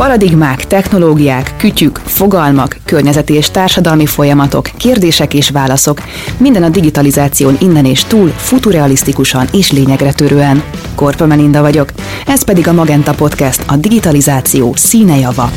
Paradigmák, technológiák, kütyük, fogalmak, környezeti és társadalmi folyamatok, kérdések és válaszok. Minden a digitalizáción innen és túl, futurealisztikusan és lényegre törően. Korpa Melinda vagyok. Ez pedig a Magenta Podcast, a digitalizáció színe java.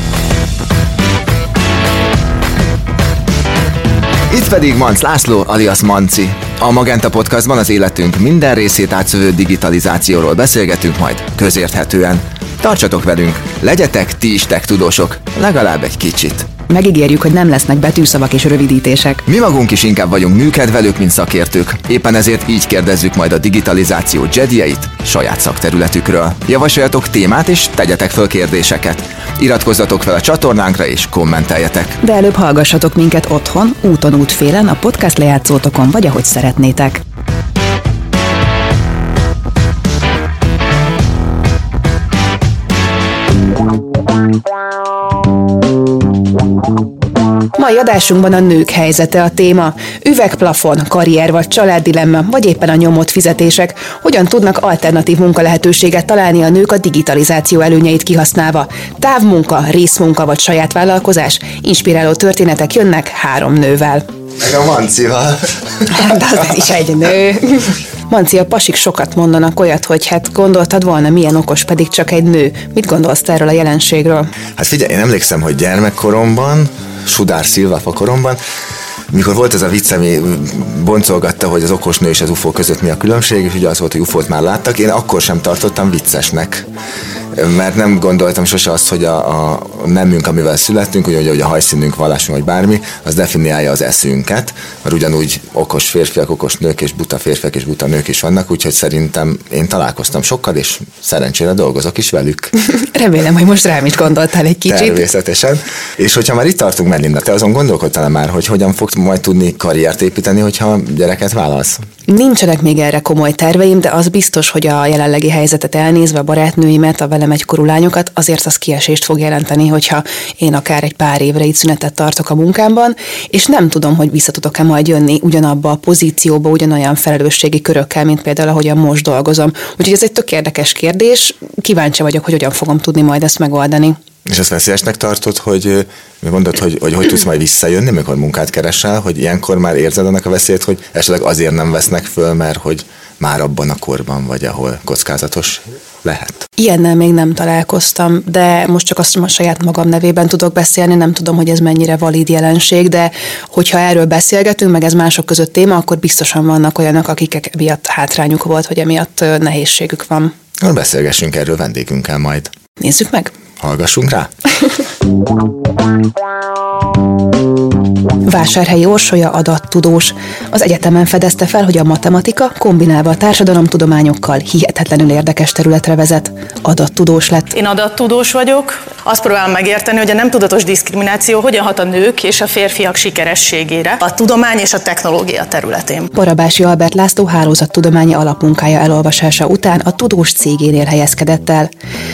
Itt pedig Manc László, alias Manci. A Magenta Podcastban az életünk minden részét átszövő digitalizációról beszélgetünk majd közérthetően. Tartsatok velünk, legyetek ti is tech tudósok, legalább egy kicsit. Megígérjük, hogy nem lesznek betűszavak és rövidítések. Mi magunk is inkább vagyunk műkedvelők, mint szakértők. Éppen ezért így kérdezzük majd a digitalizáció jedieit saját szakterületükről. Javasoljatok témát és tegyetek föl kérdéseket. Iratkozzatok fel a csatornánkra és kommenteljetek. De előbb hallgassatok minket otthon, úton, útfélen, a podcast lejátszótokon, vagy ahogy szeretnétek. Mai adásunkban a nők helyzete a téma. Üvegplafon, karrier vagy családdilemma, vagy éppen a nyomott fizetések. Hogyan tudnak alternatív munkalehetőséget találni a nők a digitalizáció előnyeit kihasználva? Távmunka, részmunka vagy saját vállalkozás? Inspiráló történetek jönnek három nővel. Meg a Mancival. De az is egy nő. Manci, a pasik sokat mondanak olyat, hogy hát gondoltad volna, milyen okos, pedig csak egy nő. Mit gondolsz erről a jelenségről? Hát figyelj, én emlékszem, hogy gyermekkoromban, Sudár Szilva koromban, mikor volt ez a vicc, ami boncolgatta, hogy az okos nő és az UFO között mi a különbség, és ugye az volt, hogy UFO-t már láttak, én akkor sem tartottam viccesnek mert nem gondoltam sose azt, hogy a, a nemünk, amivel születtünk, ugye, hogy a hajszínünk, vallásunk vagy bármi, az definiálja az eszünket, mert ugyanúgy okos férfiak, okos nők és buta férfiak és buta nők is vannak, úgyhogy szerintem én találkoztam sokkal, és szerencsére dolgozok is velük. Remélem, hogy most rám is gondoltál egy kicsit. Természetesen. És hogyha már itt tartunk, Melinda, te azon gondolkodtál már, hogy hogyan fogsz majd tudni karriert építeni, hogyha gyereket vállalsz? Nincsenek még erre komoly terveim, de az biztos, hogy a jelenlegi helyzetet elnézve a barátnőimet, a velem egykorú lányokat, azért az kiesést fog jelenteni, hogyha én akár egy pár évre itt szünetet tartok a munkámban, és nem tudom, hogy vissza tudok-e majd jönni ugyanabba a pozícióba, ugyanolyan felelősségi körökkel, mint például, ahogyan most dolgozom. Úgyhogy ez egy tök érdekes kérdés, kíváncsi vagyok, hogy hogyan fogom tudni majd ezt megoldani. És azt veszélyesnek tartod, hogy mondod, hogy, hogy hogy tudsz majd visszajönni, amikor munkát keresel, hogy ilyenkor már érzed annak a veszélyt, hogy esetleg azért nem vesznek föl, mert hogy már abban a korban vagy, ahol kockázatos lehet. Ilyennel még nem találkoztam, de most csak azt a saját magam nevében tudok beszélni, nem tudom, hogy ez mennyire valid jelenség, de hogyha erről beszélgetünk, meg ez mások között téma, akkor biztosan vannak olyanok, akik emiatt hátrányuk volt, vagy emiatt nehézségük van. Beszélgessünk erről vendégünkkel majd. Nézzük meg! Hallgassunk rá! Vásárhelyi Orsolya adattudós. Az egyetemen fedezte fel, hogy a matematika kombinálva a társadalomtudományokkal hihetetlenül érdekes területre vezet. Adattudós lett. Én adattudós vagyok. Azt próbálom megérteni, hogy a nem tudatos diszkrimináció hogyan hat a nők és a férfiak sikerességére a tudomány és a technológia területén. Barabási Albert László hálózattudományi alapmunkája elolvasása után a tudós cégénél helyezkedett el,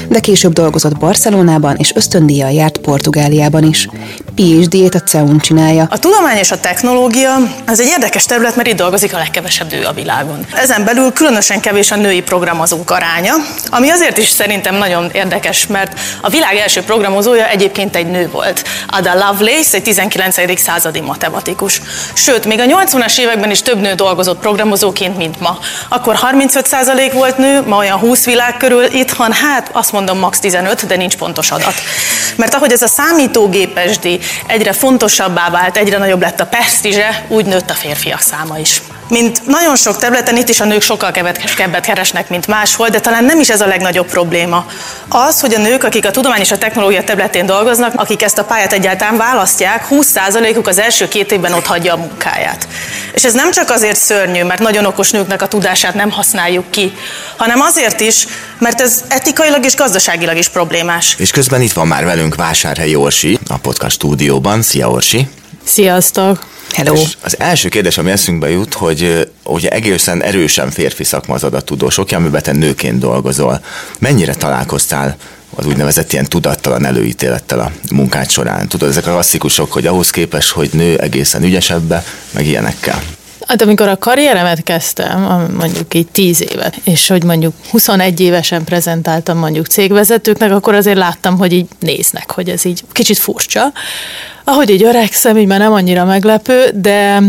de később dolgozott Barcelonában és ösztöndíjjal járt Portugáliában is. PhD-ét a CEUN csinálja. A tudomány és a technológia az egy érdekes terület, mert itt dolgozik a legkevesebb nő a világon. Ezen belül különösen kevés a női programozók aránya, ami azért is szerintem nagyon érdekes, mert a világ első programozója egyébként egy nő volt. Ada Lovelace, egy 19. századi matematikus. Sőt, még a 80-as években is több nő dolgozott programozóként, mint ma. Akkor 35% volt nő, ma olyan 20 világ körül, itthon hát azt mondom max 15, de nincs pontos adat. Mert ahogy ez a számítógépesdi egyre fontosabbá vált, egyre nagyobb lett a presztízse, úgy nőtt a férfiak száma is. Mint nagyon sok területen, itt is a nők sokkal kevesebbet keresnek, mint máshol, de talán nem is ez a legnagyobb probléma. Az, hogy a nők, akik a tudomány és a technológia területén dolgoznak, akik ezt a pályát egyáltalán választják, 20%-uk az első két évben ott hagyja a munkáját. És ez nem csak azért szörnyű, mert nagyon okos nőknek a tudását nem használjuk ki, hanem azért is, mert ez etikailag és gazdaságilag is problémás. És közben itt van már velünk Vásárhelyi Orsi a podcast stúdióban. Szia Orsi! Sziasztok! Hello! És az első kérdés, ami eszünkbe jut, hogy ugye egészen erősen férfi szakma az adattudósok, amiben te nőként dolgozol. Mennyire találkoztál az úgynevezett ilyen tudattalan előítélettel a munkád során? Tudod, ezek a klasszikusok, hogy ahhoz képest, hogy nő egészen ügyesebbe, meg ilyenekkel. Hát amikor a karrieremet kezdtem, mondjuk így 10 éve, és hogy mondjuk 21 évesen prezentáltam mondjuk cégvezetőknek, akkor azért láttam, hogy így néznek, hogy ez így kicsit furcsa. Ahogy egy öregszem, így már nem annyira meglepő, de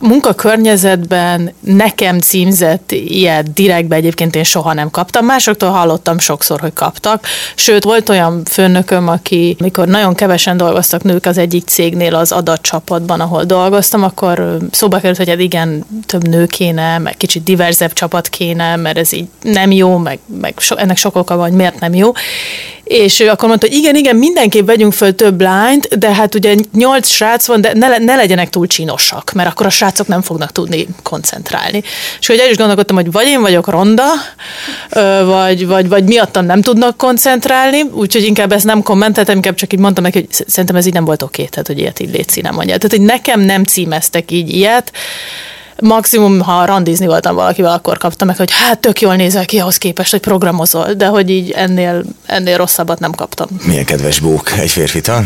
munkakörnyezetben nekem címzett ilyet direktbe egyébként én soha nem kaptam. Másoktól hallottam sokszor, hogy kaptak. Sőt, volt olyan főnököm, aki, mikor nagyon kevesen dolgoztak nők az egyik cégnél az adatcsapatban, ahol dolgoztam, akkor szóba került, hogy hát igen, több nő kéne, meg kicsit diverzebb csapat kéne, mert ez így nem jó, meg, meg so, ennek sok oka van, hogy miért nem jó. És ő akkor mondta, hogy igen, igen, mindenképp vegyünk föl több lányt, de hát ugye nyolc srác van, de ne, ne legyenek túl csinosak, mert akkor a srácok nem fognak tudni koncentrálni. És hogy el is gondolkodtam, hogy vagy én vagyok ronda, vagy, vagy, vagy miattam nem tudnak koncentrálni, úgyhogy inkább ezt nem kommenteltem, inkább csak így mondtam neki, hogy szerintem ez így nem volt oké, tehát hogy ilyet így létszi nem mondja. Tehát, hogy nekem nem címeztek így ilyet, maximum, ha randizni voltam valakivel, akkor kaptam meg, hogy hát tök jól nézel ki ahhoz képest, hogy programozol, de hogy így ennél, ennél rosszabbat nem kaptam. Milyen kedves bók egy férfitől?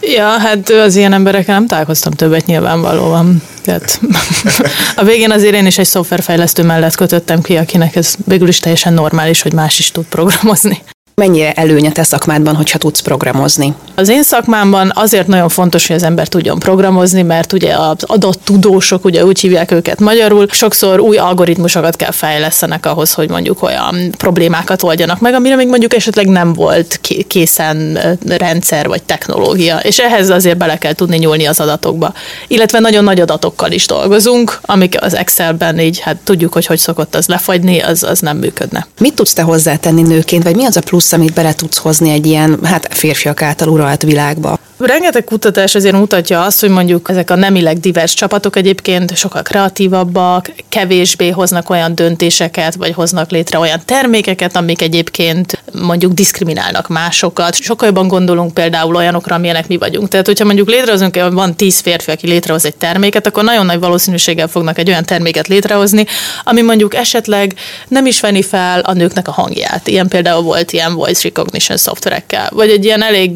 Ja, hát az ilyen emberekkel nem találkoztam többet nyilvánvalóan. Tehát a végén azért én is egy szoftverfejlesztő mellett kötöttem ki, akinek ez végül is teljesen normális, hogy más is tud programozni. Mennyire előnye te szakmádban, hogyha tudsz programozni? Az én szakmámban azért nagyon fontos, hogy az ember tudjon programozni, mert ugye az adott tudósok, ugye úgy hívják őket magyarul, sokszor új algoritmusokat kell fejlesztenek ahhoz, hogy mondjuk olyan problémákat oldjanak meg, amire még mondjuk esetleg nem volt készen rendszer vagy technológia. És ehhez azért bele kell tudni nyúlni az adatokba. Illetve nagyon nagy adatokkal is dolgozunk, amik az Excelben így, hát tudjuk, hogy hogy szokott az lefagyni, az, az nem működne. Mit tudsz te hozzátenni nőként, vagy mi az a plusz plusz, amit bele tudsz hozni egy ilyen, hát férfiak által uralt világba. Rengeteg kutatás azért mutatja azt, hogy mondjuk ezek a nemileg divers csapatok egyébként sokkal kreatívabbak, kevésbé hoznak olyan döntéseket, vagy hoznak létre olyan termékeket, amik egyébként mondjuk diszkriminálnak másokat. Sokkal jobban gondolunk például olyanokra, amilyenek mi vagyunk. Tehát, hogyha mondjuk létrehozunk, van tíz férfi, aki létrehoz egy terméket, akkor nagyon nagy valószínűséggel fognak egy olyan terméket létrehozni, ami mondjuk esetleg nem is venni fel a nőknek a hangját. Ilyen például volt ilyen voice recognition szoftverekkel. Vagy egy ilyen elég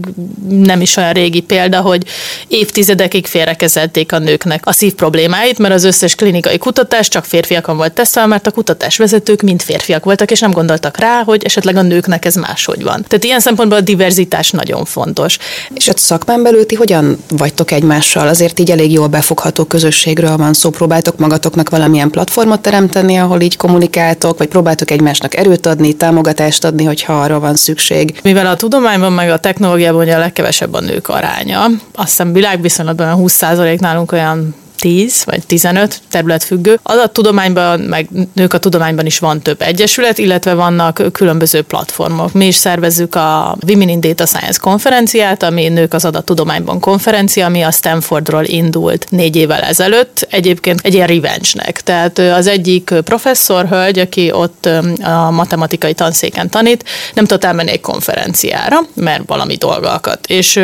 nem is olyan régi példa, hogy évtizedekig félrekezelték a nőknek a szív problémáit, mert az összes klinikai kutatás csak férfiakon volt tesztelve, mert a kutatásvezetők mind férfiak voltak, és nem gondoltak rá, hogy esetleg a nőknek ez máshogy van. Tehát ilyen szempontból a diverzitás nagyon fontos. És a szakmán belül ti hogyan vagytok egymással? Azért így elég jól befogható közösségről van szó. Próbáltok magatoknak valamilyen platformot teremteni, ahol így kommunikáltok, vagy próbáltok egymásnak erőt adni, támogatást adni, hogyha arra van szükség? Mivel a tudományban meg a technológiában ugye a legkevesebb a nők aránya, azt hiszem világviszonylatban 20% nálunk olyan 10 vagy 15 terület függő. tudományban, meg nők a tudományban is van több egyesület, illetve vannak különböző platformok. Mi is szervezzük a Women in Data Science konferenciát, ami nők az adattudományban konferencia, ami a Stanfordról indult négy évvel ezelőtt, egyébként egy ilyen revenge-nek. Tehát az egyik professzor hölgy, aki ott a matematikai tanszéken tanít, nem tudott elmenni egy konferenciára, mert valami dolga akadt. És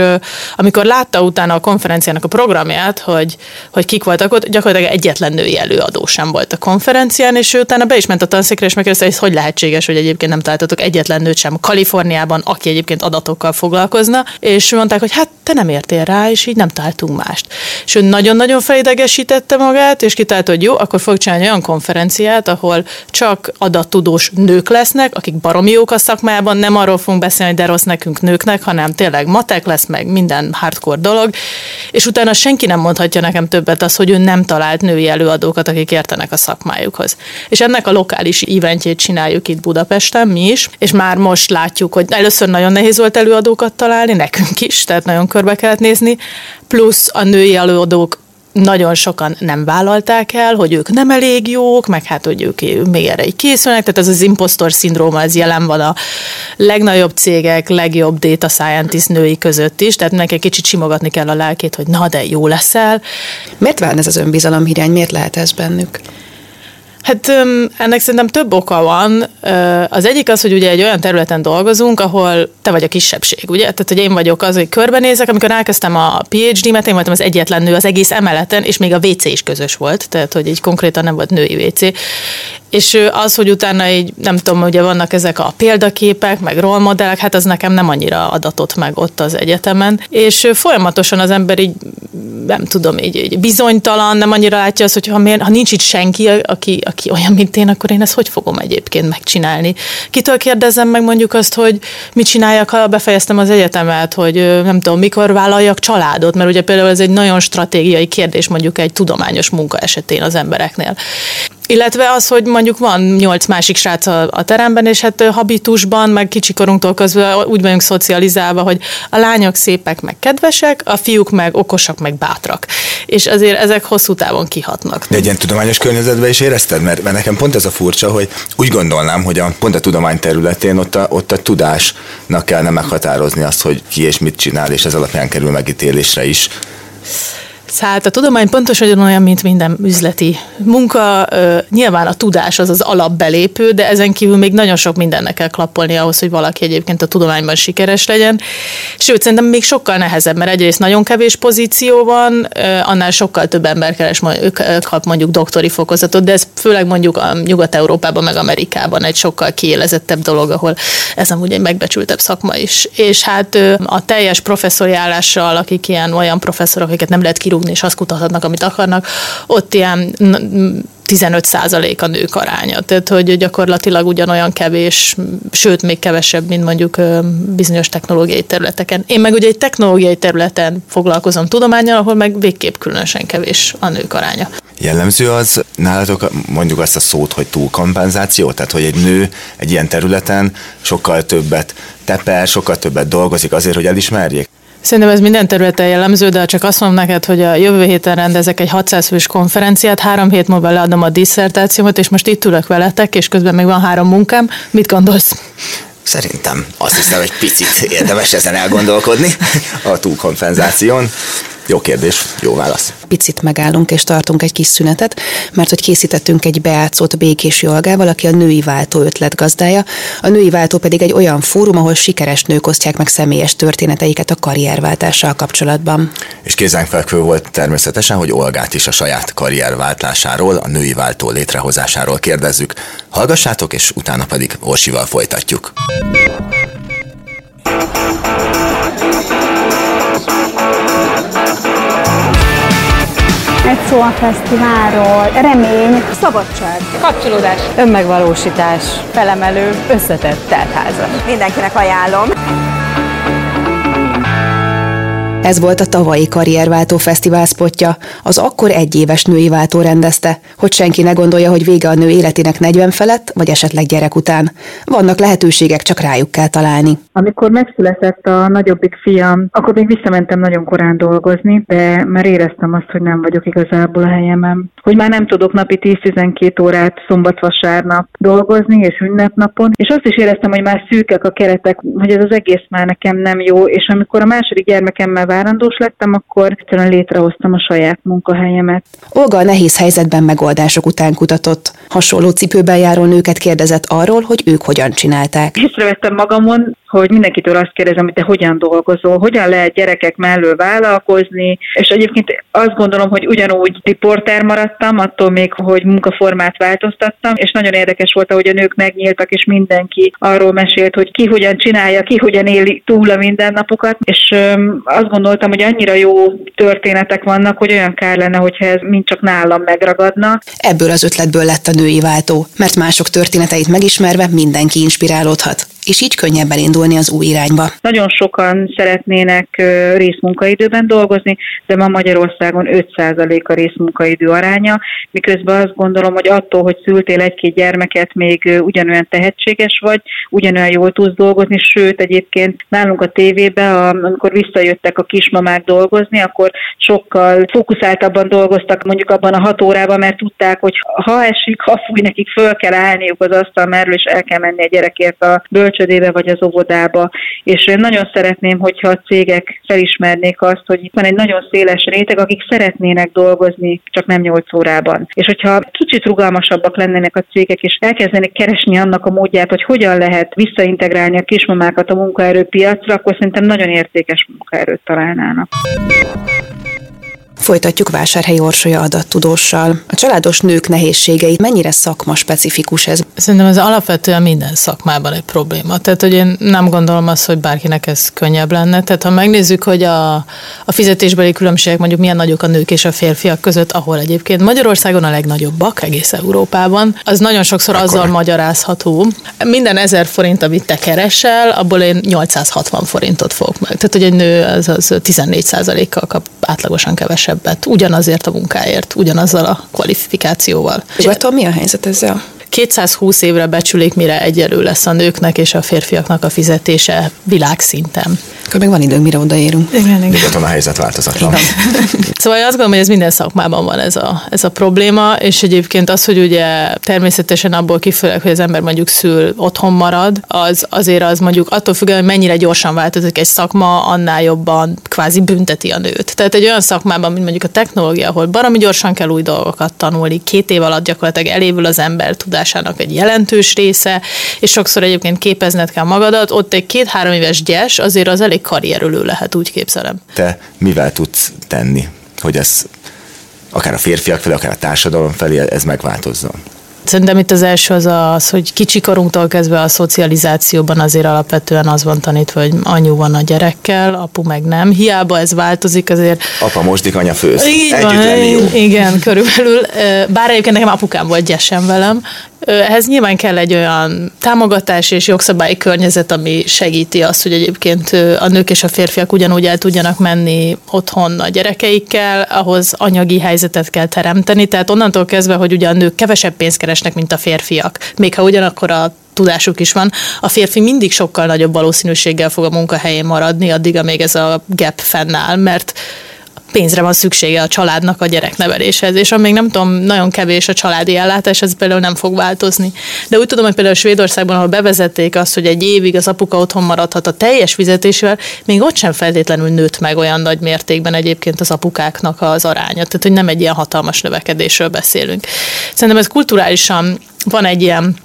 amikor látta utána a konferenciának a programját, hogy, hogy kik voltak ott, gyakorlatilag egyetlen női előadó sem volt a konferencián, és ő utána be is ment a tanszékre, és megkérdezte, hogy hogy lehetséges, hogy egyébként nem találtatok egyetlen nőt sem Kaliforniában, aki egyébként adatokkal foglalkozna, és mondták, hogy hát te nem értél rá, és így nem találtunk mást. És ő nagyon-nagyon felidegesítette magát, és kitálta, hogy jó, akkor fog csinálni olyan konferenciát, ahol csak adattudós nők lesznek, akik baromi jók a szakmában, nem arról fogunk beszélni, de rossz nekünk nőknek, hanem tényleg matek lesz, meg minden hardcore dolog, és utána senki nem mondhatja nekem többet az, hogy ő nem talált női előadókat, akik értenek a szakmájukhoz. És ennek a lokális eventjét csináljuk itt Budapesten, mi is, és már most látjuk, hogy először nagyon nehéz volt előadókat találni, nekünk is, tehát nagyon körbe kellett nézni, plusz a női előadók nagyon sokan nem vállalták el, hogy ők nem elég jók, meg hát, hogy ők még erre így készülnek, tehát ez az impostor szindróma, ez jelen van a legnagyobb cégek, legjobb data scientist női között is, tehát neki egy kicsit simogatni kell a lelkét, hogy na, de jó leszel. Miért van ez az önbizalom hiány, miért lehet ez bennük? Hát ennek szerintem több oka van. Az egyik az, hogy ugye egy olyan területen dolgozunk, ahol te vagy a kisebbség, ugye? Tehát, hogy én vagyok az, hogy körbenézek, amikor elkezdtem a PhD-met, én voltam az egyetlen nő az egész emeleten, és még a WC is közös volt, tehát, hogy így konkrétan nem volt női WC. És az, hogy utána így, nem tudom, ugye vannak ezek a példaképek, meg rollmodellek, hát az nekem nem annyira adatott meg ott az egyetemen. És folyamatosan az ember így, nem tudom, így, így bizonytalan, nem annyira látja azt, hogy ha, miért, ha nincs itt senki, aki, aki olyan, mint én, akkor én ezt hogy fogom egyébként megcsinálni? Kitől kérdezem meg mondjuk azt, hogy mit csináljak, ha befejeztem az egyetemet, hogy nem tudom, mikor vállaljak családot, mert ugye például ez egy nagyon stratégiai kérdés mondjuk egy tudományos munka esetén az embereknél. Illetve az, hogy mondjuk van nyolc másik srác a, a teremben, és hát habitusban, meg kicsikorunktól közben úgy vagyunk szocializálva, hogy a lányok szépek, meg kedvesek, a fiúk meg okosak, meg bátrak. És azért ezek hosszú távon kihatnak. De egy ilyen tudományos környezetben is érezted? Mert, mert nekem pont ez a furcsa, hogy úgy gondolnám, hogy a, pont a tudomány területén ott a, ott a tudásnak kellene meghatározni azt, hogy ki és mit csinál, és ez alapján kerül megítélésre is. Hát a tudomány pontosan olyan, mint minden üzleti munka. Nyilván a tudás az az alapbelépő, de ezen kívül még nagyon sok mindennek kell klappolni ahhoz, hogy valaki egyébként a tudományban sikeres legyen. Sőt, szerintem még sokkal nehezebb, mert egyrészt nagyon kevés pozíció van, annál sokkal több ember keres, kap mondjuk doktori fokozatot, de ez főleg mondjuk a Nyugat-Európában, meg Amerikában egy sokkal kiélezettebb dolog, ahol ez amúgy egy megbecsültebb szakma is. És hát a teljes professzori állással, akik ilyen olyan professzorok, akiket nem lehet kirúgni, rúgni, és azt kutathatnak, amit akarnak, ott ilyen 15 a nők aránya. Tehát, hogy gyakorlatilag ugyanolyan kevés, sőt, még kevesebb, mint mondjuk bizonyos technológiai területeken. Én meg ugye egy technológiai területen foglalkozom tudományal, ahol meg végképp különösen kevés a nők aránya. Jellemző az nálatok mondjuk azt a szót, hogy túlkompenzáció, tehát hogy egy nő egy ilyen területen sokkal többet teper, sokkal többet dolgozik azért, hogy elismerjék? Szerintem ez minden területen jellemző, de csak azt mondom neked, hogy a jövő héten rendezek egy 600 fős konferenciát, három hét múlva leadom a disszertációmat, és most itt ülök veletek, és közben még van három munkám. Mit gondolsz? Szerintem azt hiszem, egy picit érdemes ezen elgondolkodni a túlkompenzáción. Jó kérdés, jó válasz. Picit megállunk és tartunk egy kis szünetet, mert hogy készítettünk egy beátszót Békés Jolgával, aki a Női Váltó ötlet gazdája. A Női Váltó pedig egy olyan fórum, ahol sikeres nők osztják meg személyes történeteiket a karrierváltással kapcsolatban. És kézenfekvő volt természetesen, hogy Olgát is a saját karrierváltásáról, a Női Váltó létrehozásáról kérdezzük. Hallgassátok, és utána pedig Orsival folytatjuk. Egy szó a fesztiválról, remény, szabadság, kapcsolódás, önmegvalósítás, felemelő, összetett teltházat. Mindenkinek ajánlom. Ez volt a tavalyi Karrierváltó Fesztivál spotja, az akkor egyéves női váltó rendezte, hogy senki ne gondolja, hogy vége a nő életének 40 felett, vagy esetleg gyerek után. Vannak lehetőségek, csak rájuk kell találni. Amikor megszületett a nagyobbik fiam, akkor még visszamentem nagyon korán dolgozni, de már éreztem azt, hogy nem vagyok igazából a helyemen. Hogy már nem tudok napi 10-12 órát szombat-vasárnap dolgozni, és ünnepnapon, és azt is éreztem, hogy már szűkek a keretek, hogy ez az egész már nekem nem jó, és amikor a második gyermekemmel várandós lettem, akkor egyszerűen létrehoztam a saját munkahelyemet. Olga a nehéz helyzetben megoldások után kutatott. Hasonló cipőben járó nőket kérdezett arról, hogy ők hogyan csinálták. Észrevettem magamon, hogy mindenkitől azt kérdezem, hogy te hogyan dolgozol, hogyan lehet gyerekek mellől vállalkozni, és egyébként azt gondolom, hogy ugyanúgy riporter maradtam, attól még, hogy munkaformát változtattam, és nagyon érdekes volt, hogy a nők megnyíltak, és mindenki arról mesélt, hogy ki hogyan csinálja, ki hogyan éli túl a mindennapokat, és öm, azt gondoltam, hogy annyira jó történetek vannak, hogy olyan kár lenne, hogyha ez mind csak nálam megragadna. Ebből az ötletből lett a női váltó, mert mások történeteit megismerve mindenki inspirálódhat és így könnyebben indulni az új irányba. Nagyon sokan szeretnének részmunkaidőben dolgozni, de ma Magyarországon 5% a részmunkaidő aránya, miközben azt gondolom, hogy attól, hogy szültél egy-két gyermeket, még ugyanolyan tehetséges vagy, ugyanolyan jól tudsz dolgozni, sőt egyébként nálunk a tévében, amikor visszajöttek a kismamák dolgozni, akkor sokkal fókuszáltabban dolgoztak mondjuk abban a hat órában, mert tudták, hogy ha esik, ha fúj, nekik föl kell állniuk az asztal merről, és el kell menni a gyerekért a bölcs bölcsödébe vagy az óvodába. És én nagyon szeretném, hogyha a cégek felismernék azt, hogy itt van egy nagyon széles réteg, akik szeretnének dolgozni, csak nem 8 órában. És hogyha kicsit rugalmasabbak lennének a cégek, és elkezdenék keresni annak a módját, hogy hogyan lehet visszaintegrálni a kismamákat a munkaerőpiacra, akkor szerintem nagyon értékes munkaerőt találnának. Folytatjuk Vásárhelyi Orsolya adattudóssal. A családos nők nehézségeit mennyire szakma specifikus ez? Szerintem ez alapvetően minden szakmában egy probléma. Tehát, hogy én nem gondolom azt, hogy bárkinek ez könnyebb lenne. Tehát, ha megnézzük, hogy a, a fizetésbeli különbségek mondjuk milyen nagyok a nők és a férfiak között, ahol egyébként Magyarországon a legnagyobbak egész Európában, az nagyon sokszor Akkor. azzal magyarázható. Minden ezer forint, amit te keresel, abból én 860 forintot fogok meg. Tehát, hogy egy nő az, az 14 kal kap átlagosan kevesebb kevesebbet, ugyanazért a munkáért, ugyanazzal a kvalifikációval. Nyugaton mi a helyzet ezzel? 220 évre becsülik, mire egyelő lesz a nőknek és a férfiaknak a fizetése világszinten. Akkor még van időnk, mire odaérünk. Igen, igen. a helyzet változatlan. szóval azt gondolom, hogy ez minden szakmában van ez a, ez a probléma, és egyébként az, hogy ugye természetesen abból kifolyólag, hogy az ember mondjuk szül, otthon marad, az azért az mondjuk attól függően, hogy mennyire gyorsan változik egy szakma, annál jobban kvázi bünteti a nőt. Tehát egy olyan szakmában, mint mondjuk a technológia, ahol baromi gyorsan kell új dolgokat tanulni, két év alatt gyakorlatilag elévül az ember tudásának egy jelentős része, és sokszor egyébként képezned kell magadat, ott egy két-három éves gyes azért az elég karrierülő lehet, úgy képzelem. Te mivel tudsz tenni, hogy ez akár a férfiak felé, akár a társadalom felé ez megváltozzon? Szerintem itt az első az az, hogy kicsikorunktól kezdve a szocializációban azért alapvetően az van tanítva, hogy anyu van a gyerekkel, apu meg nem. Hiába ez változik, azért... Apa mosdik, anya főz. Így Együtt van, lenni jó. Igen, körülbelül. Bár egyébként nekem apukám volt gyesen velem, ehhez nyilván kell egy olyan támogatás és jogszabályi környezet, ami segíti azt, hogy egyébként a nők és a férfiak ugyanúgy el tudjanak menni otthon a gyerekeikkel, ahhoz anyagi helyzetet kell teremteni, tehát onnantól kezdve, hogy ugye a nők kevesebb pénzt keresnek, mint a férfiak, még ha ugyanakkor a tudásuk is van, a férfi mindig sokkal nagyobb valószínűséggel fog a munkahelyén maradni, addig, amíg ez a gap fennáll, mert pénzre van szüksége a családnak a gyerekneveléshez, és amíg nem tudom, nagyon kevés a családi ellátás, ez például nem fog változni. De úgy tudom, hogy például Svédországban, ahol bevezették azt, hogy egy évig az apuka otthon maradhat a teljes fizetésével, még ott sem feltétlenül nőtt meg olyan nagy mértékben egyébként az apukáknak az aránya. Tehát, hogy nem egy ilyen hatalmas növekedésről beszélünk. Szerintem ez kulturálisan van egy ilyen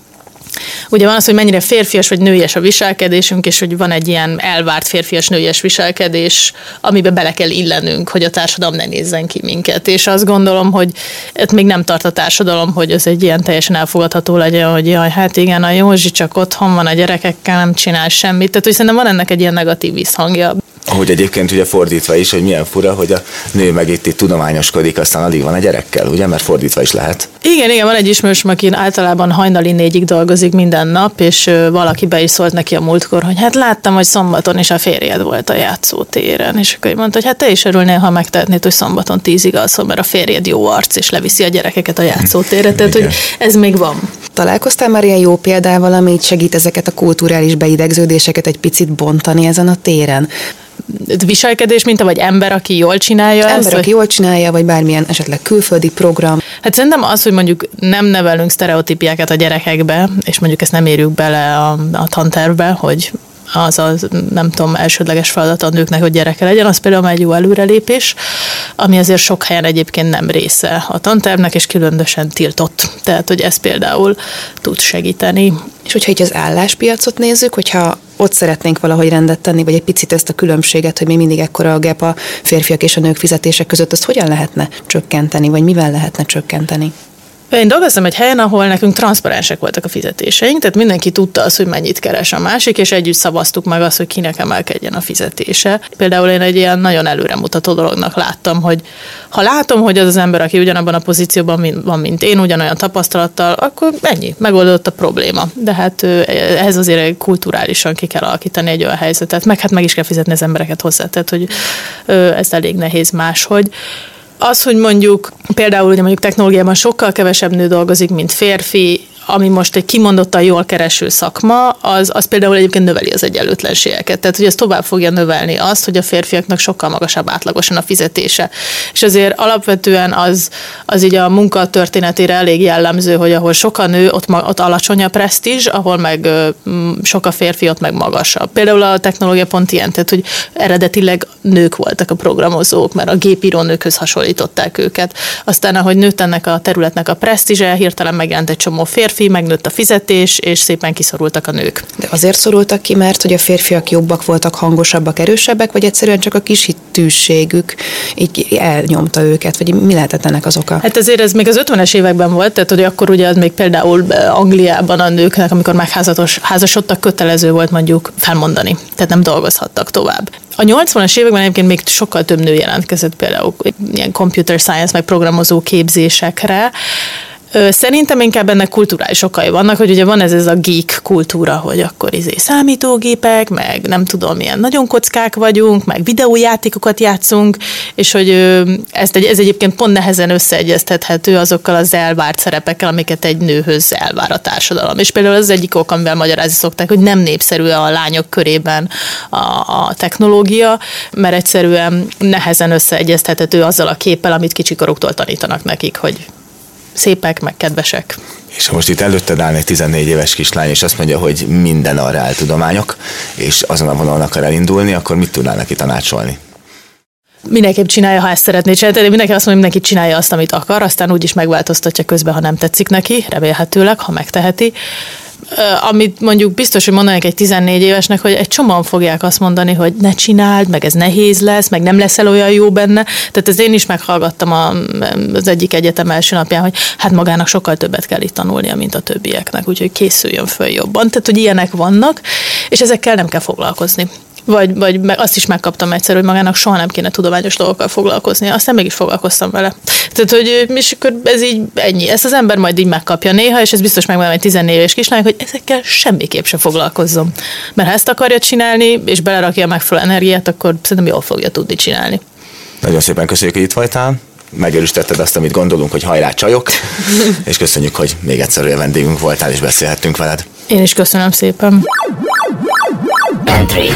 Ugye van az, hogy mennyire férfias vagy nőies a viselkedésünk, és hogy van egy ilyen elvárt férfias nőies viselkedés, amiben bele kell illenünk, hogy a társadalom ne nézzen ki minket. És azt gondolom, hogy ez még nem tart a társadalom, hogy ez egy ilyen teljesen elfogadható legyen, hogy jaj, hát igen, a Józsi csak otthon van a gyerekekkel, nem csinál semmit. Tehát, hogy szerintem van ennek egy ilyen negatív visszhangja. Ahogy egyébként ugye fordítva is, hogy milyen fura, hogy a nő meg itt, itt tudományoskodik, aztán alig van a gyerekkel, ugye, mert fordítva is lehet. Igen, igen, van egy ismerős, aki általában hajnali négyig dolgozik minden nap, és valaki be is szólt neki a múltkor, hogy hát láttam, hogy szombaton is a férjed volt a játszótéren, és akkor mondta, hogy hát te is örülnél, ha megtehetnéd, hogy szombaton tízig alszol, mert a férjed jó arc, és leviszi a gyerekeket a játszótérre, tehát hogy ez még van. Találkoztál már ilyen jó példával, ami segít ezeket a kulturális beidegződéseket egy picit bontani ezen a téren? Viselkedés minta, vagy ember, aki jól csinálja ember, ezt? Ember, aki jól csinálja, vagy bármilyen esetleg külföldi program. Hát szerintem az, hogy mondjuk nem nevelünk sztereotípiákat a gyerekekbe, és mondjuk ezt nem érjük bele a, a tantervbe, hogy az az, nem tudom, elsődleges feladat a nőknek, hogy gyereke legyen, az például egy jó előrelépés, ami azért sok helyen egyébként nem része a tantervnek, és különösen tiltott. Tehát, hogy ez például tud segíteni. És hogyha így az álláspiacot nézzük, hogyha ott szeretnénk valahogy rendet tenni, vagy egy picit ezt a különbséget, hogy még mindig ekkora a gap a férfiak és a nők fizetések között, azt hogyan lehetne csökkenteni, vagy mivel lehetne csökkenteni? Én dolgoztam egy helyen, ahol nekünk transzparensek voltak a fizetéseink, tehát mindenki tudta azt, hogy mennyit keres a másik, és együtt szavaztuk meg azt, hogy kinek emelkedjen a fizetése. Például én egy ilyen nagyon előremutató dolognak láttam, hogy ha látom, hogy az az ember, aki ugyanabban a pozícióban van, mint én, ugyanolyan tapasztalattal, akkor ennyi, megoldott a probléma. De hát ehhez azért kulturálisan ki kell alakítani egy olyan helyzetet, meg hát meg is kell fizetni az embereket hozzá, tehát hogy ez elég nehéz máshogy. Az, hogy mondjuk például ugye mondjuk technológiában sokkal kevesebb nő dolgozik, mint férfi, ami most egy kimondottan jól kereső szakma, az, az például egyébként növeli az egyenlőtlenségeket. Tehát, hogy ez tovább fogja növelni azt, hogy a férfiaknak sokkal magasabb átlagosan a fizetése. És azért alapvetően az, az így a munka történetére elég jellemző, hogy ahol sok a nő, ott, ott alacsony a presztízs, ahol meg sok a férfi, ott meg magasabb. Például a technológia pont ilyen, tehát, hogy eredetileg nők voltak a programozók, mert a gépíró nőkhöz hasonlították őket. Aztán, ahogy nőtt ennek a területnek a presztízse, hirtelen megjelent egy csomó férfi, megnőtt a fizetés, és szépen kiszorultak a nők. De azért szorultak ki, mert hogy a férfiak jobbak voltak, hangosabbak, erősebbek, vagy egyszerűen csak a kis hitűségük így elnyomta őket, vagy mi lehetett ennek az oka? Hát azért ez még az 50-es években volt, tehát hogy akkor ugye az még például Angliában a nőknek, amikor megházasodtak, kötelező volt mondjuk felmondani, tehát nem dolgozhattak tovább. A 80-as években egyébként még sokkal több nő jelentkezett például ilyen computer science meg programozó képzésekre, Szerintem inkább ennek kulturális okai vannak, hogy ugye van ez, ez a geek kultúra, hogy akkor izé számítógépek, meg nem tudom, milyen nagyon kockák vagyunk, meg videójátékokat játszunk, és hogy ez, ez egyébként pont nehezen összeegyeztethető azokkal az elvárt szerepekkel, amiket egy nőhöz elvár a társadalom. És például az egyik ok, amivel magyarázni szokták, hogy nem népszerű a lányok körében a, a technológia, mert egyszerűen nehezen összeegyeztethető azzal a képpel, amit kicsikoroktól tanítanak nekik, hogy szépek, meg kedvesek. És most itt előtted áll egy 14 éves kislány, és azt mondja, hogy minden a reáltudományok, és azon a vonalon akar elindulni, akkor mit tudnál neki tanácsolni? mindenképp csinálja, ha ezt szeretné csinálni. Mindenki azt mondja, hogy mindenki csinálja azt, amit akar, aztán úgyis megváltoztatja közben, ha nem tetszik neki, remélhetőleg, ha megteheti amit mondjuk biztos, hogy mondanék egy 14 évesnek, hogy egy csomóan fogják azt mondani, hogy ne csináld, meg ez nehéz lesz, meg nem leszel olyan jó benne. Tehát ez én is meghallgattam a, az egyik egyetem első napján, hogy hát magának sokkal többet kell itt tanulnia, mint a többieknek, úgyhogy készüljön föl jobban. Tehát, hogy ilyenek vannak, és ezekkel nem kell foglalkozni vagy, vagy azt is megkaptam egyszer, hogy magának soha nem kéne tudományos dolgokkal foglalkozni. Aztán mégis foglalkoztam vele. Tehát, hogy és akkor ez így ennyi. Ezt az ember majd így megkapja néha, és ez biztos megvan egy 14 éves kislány, hogy ezekkel semmiképp sem foglalkozzon. Mert ha ezt akarja csinálni, és belerakja megfelelő energiát, akkor szerintem jól fogja tudni csinálni. Nagyon szépen köszönjük, hogy itt voltál megerősítetted azt, amit gondolunk, hogy hajrá csajok, és köszönjük, hogy még egyszer olyan vendégünk voltál, és beszélhettünk veled. Én is köszönöm szépen. Entry.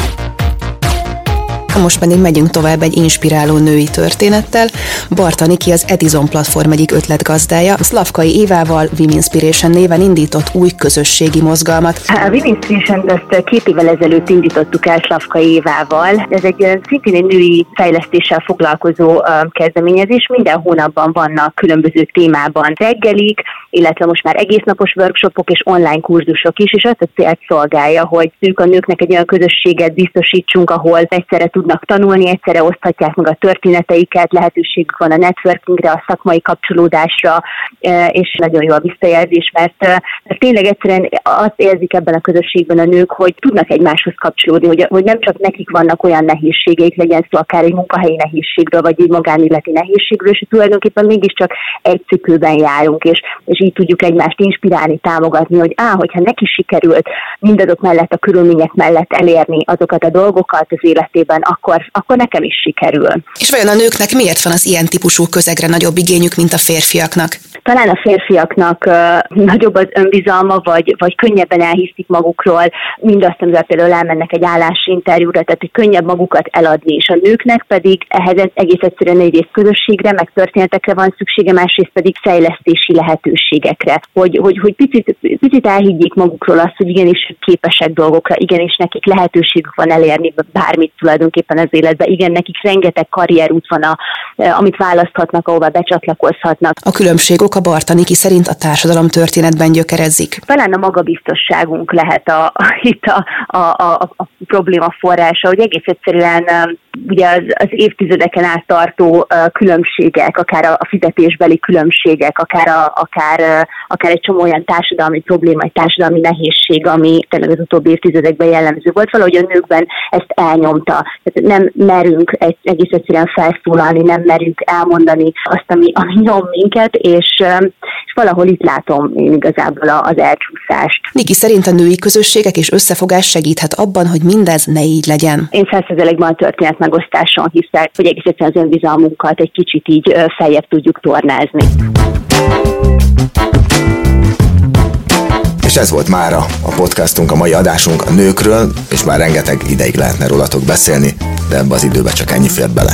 Most pedig megyünk tovább egy inspiráló női történettel. Barta Niki az Edison platform egyik ötletgazdája, Szlavkai Évával Inspiration néven indított új közösségi mozgalmat. A Inspiration ezt két évvel ezelőtt indítottuk el Szlavkai Évával. Ez egy szintén egy női fejlesztéssel foglalkozó kezdeményezés. Minden hónapban vannak különböző témában reggelik, illetve most már egésznapos workshopok és online kurzusok is, és azt a célt szolgálja, hogy ők a nőknek egy olyan közösséget biztosítsunk, ahol egyszerre tudnak tanulni, egyszerre oszthatják meg a történeteiket, lehetőségük van a networkingre, a szakmai kapcsolódásra, e, és nagyon jó a visszajelzés, mert, e, mert tényleg egyszerűen azt érzik ebben a közösségben a nők, hogy tudnak egymáshoz kapcsolódni, hogy, hogy nem csak nekik vannak olyan nehézségeik, legyen szó akár egy munkahelyi nehézségről, vagy egy magánéleti nehézségről, és tulajdonképpen mégiscsak egy cipőben járunk, és, és így tudjuk egymást inspirálni, támogatni, hogy á, hogyha neki sikerült mindazok mellett, a körülmények mellett elérni azokat a dolgokat az életében, akkor, akkor nekem is sikerül. És vajon a nőknek miért van az ilyen típusú közegre nagyobb igényük, mint a férfiaknak? Talán a férfiaknak uh, nagyobb az önbizalma, vagy, vagy könnyebben elhiszik magukról mindazt, amivel például elmennek egy állásinterjúra, tehát hogy könnyebb magukat eladni, és a nőknek pedig ehhez egész egyszerűen egyrészt közösségre, meg történetekre van szüksége, másrészt pedig fejlesztési lehetőségekre, hogy, hogy, hogy picit, picit elhiggyék magukról azt, hogy igenis képesek dolgokra, igenis nekik lehetőségük van elérni bármit tulajdonképpen az életben. Igen, nekik rengeteg karrierút van, a, amit választhatnak, ahova becsatlakozhatnak. A különbség oka Bartaniki szerint a társadalom történetben gyökerezik. Talán a magabiztosságunk lehet a, itt a, a, a, a probléma forrása, hogy egész egyszerűen e, ugye az, az évtizedeken át tartó uh, különbségek, akár a, fizetésbeli különbségek, akár, a, akár, uh, akár egy csomó olyan társadalmi probléma, egy társadalmi nehézség, ami tényleg az utóbbi évtizedekben jellemző volt, valahogy a nőkben ezt elnyomta. Tehát nem merünk egész egyszerűen felszólalni, nem merünk elmondani azt, ami, ami nyom minket, és, és valahol itt látom én igazából az elcsúszást. Niki szerint a női közösségek és összefogás segíthet abban, hogy mindez ne így legyen. Én százszerzelékben a történet megosztáson hiszek, hogy egész egyszerűen az önbizalmunkat egy kicsit így feljebb tudjuk tornázni. És ez volt mára a podcastunk, a mai adásunk a nőkről, és már rengeteg ideig lehetne rólatok beszélni, de ebbe az időbe csak ennyi fér bele.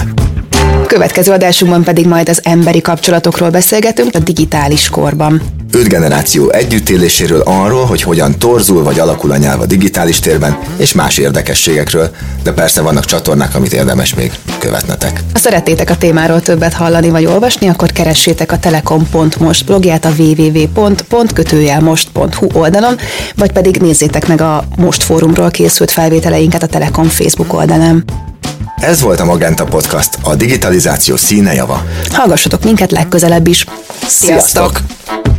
Következő adásunkban pedig majd az emberi kapcsolatokról beszélgetünk a digitális korban. Öt generáció együttéléséről arról, hogy hogyan torzul vagy alakul a nyelv a digitális térben, és más érdekességekről, de persze vannak csatornák, amit érdemes még követnetek. Ha szeretnétek a témáról többet hallani vagy olvasni, akkor keressétek a telekom.most blogját a www.kötőjelmost.hu oldalon, vagy pedig nézzétek meg a Most fórumról készült felvételeinket a Telekom Facebook oldalán. Ez volt a Magenta Podcast, a digitalizáció színe java. Hallgassatok minket legközelebb is. Sziasztok! Sziasztok!